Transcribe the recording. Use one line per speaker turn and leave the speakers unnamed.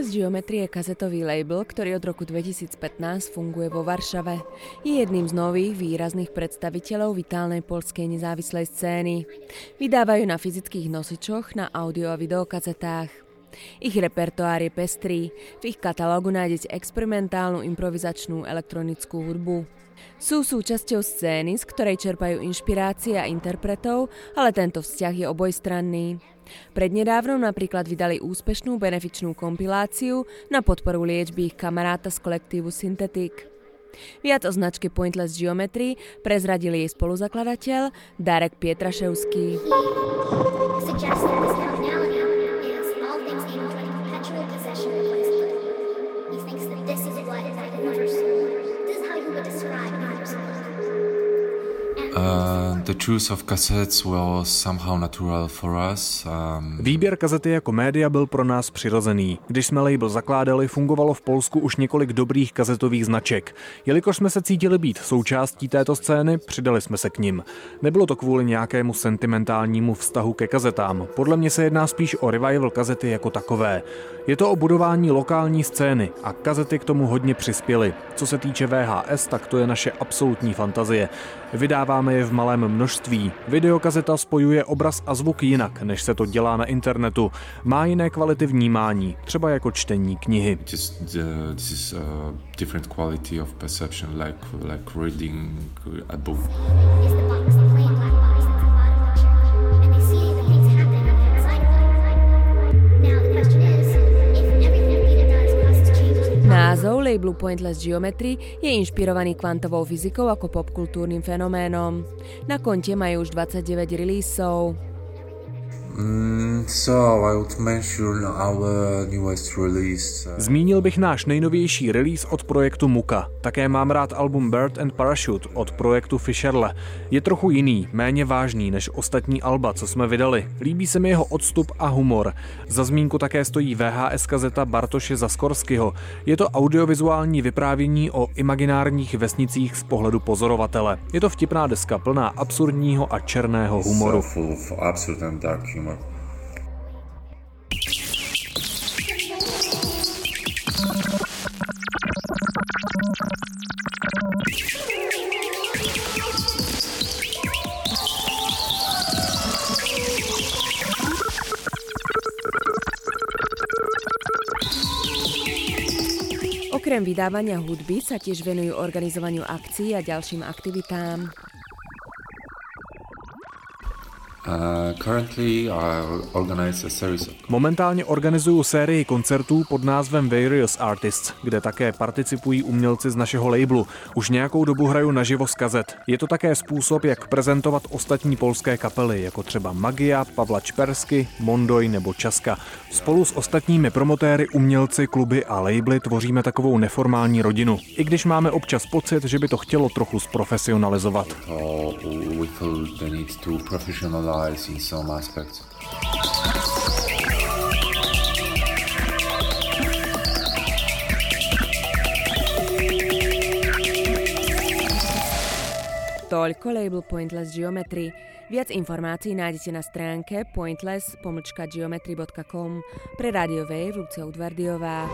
Pointless Geometry je kazetový label, ktorý od roku 2015 funguje vo Varšave. Je jedným z nových výrazných predstaviteľov vitálnej polskej nezávislej scény. Vydávajú na fyzických nosičoch, na audio a videokazetách. Ich repertoár je pestrý, v ich katalógu nájdete experimentálnu improvizačnú elektronickú hudbu. Sú súčasťou scény, z ktorej čerpajú inšpirácie a interpretov, ale tento vzťah je obojstranný. Prednedávnom napríklad vydali úspešnú benefičnú kompiláciu na podporu liečby ich kamaráta z kolektívu Synthetic. Viac o značke Pointless Geometry prezradil jej spoluzakladateľ Darek Pietraševský.
Výběr kazety jako média byl pro nás přirozený. Když jsme label zakládali, fungovalo v Polsku už několik dobrých kazetových značek. Jelikož jsme se cítili být součástí této scény, přidali jsme se k nim. Nebylo to kvůli nějakému sentimentálnímu vztahu ke kazetám. Podle mě se jedná spíš o revival kazety jako takové. Je to o budování lokální scény a kazety k tomu hodně přispěly. Co se týče VHS, tak to je naše absolutní fantazie. Vydáváme je v malém množství. Videokazeta spojuje obraz a zvuk jinak, než se to dělá na internetu. Má jiné kvality vnímání, třeba jako čtení knihy.
Názov labelu Pointless Geometry je inšpirovaný kvantovou fyzikou ako popkultúrnym fenoménom. Na konte majú už 29 releaseov.
Mm, Zmínil bych náš nejnovější release od projektu Muka. Také mám rád album Bird and Parachute od projektu Fisherle. Je trochu jiný, méně vážný než ostatní alba, co jsme vydali. Líbí se mi jeho odstup a humor. Za zmínku také stojí VHS kazeta Bartoše Zaskorskyho. Je to audiovizuální vyprávění o imaginárních vesnicích z pohledu pozorovatele. Je to vtipná deska plná absurdního a černého humoru.
Okrem vydávania hudby sa tiež venujú organizovaniu akcií a ďalším aktivitám.
Momentálně organizuju sérii koncertů pod názvem Various Artists, kde také participují umělci z našeho labelu. Už nějakou dobu hraju naživo z kazet. Je to také způsob, jak prezentovat ostatní polské kapely, jako třeba Magia, Pavla Čpersky, Mondoj nebo Časka. Spolu s ostatními promotéry, umělci, kluby a labely tvoříme takovou neformální rodinu. I když máme občas pocit, že by to chtělo trochu zprofesionalizovat. Uh, allies in some aspects.
Toľko label Pointless Geometry. Viac informácií nájdete na stránke pointless-geometry.com pre Radio Wave Lucia Udvardiová.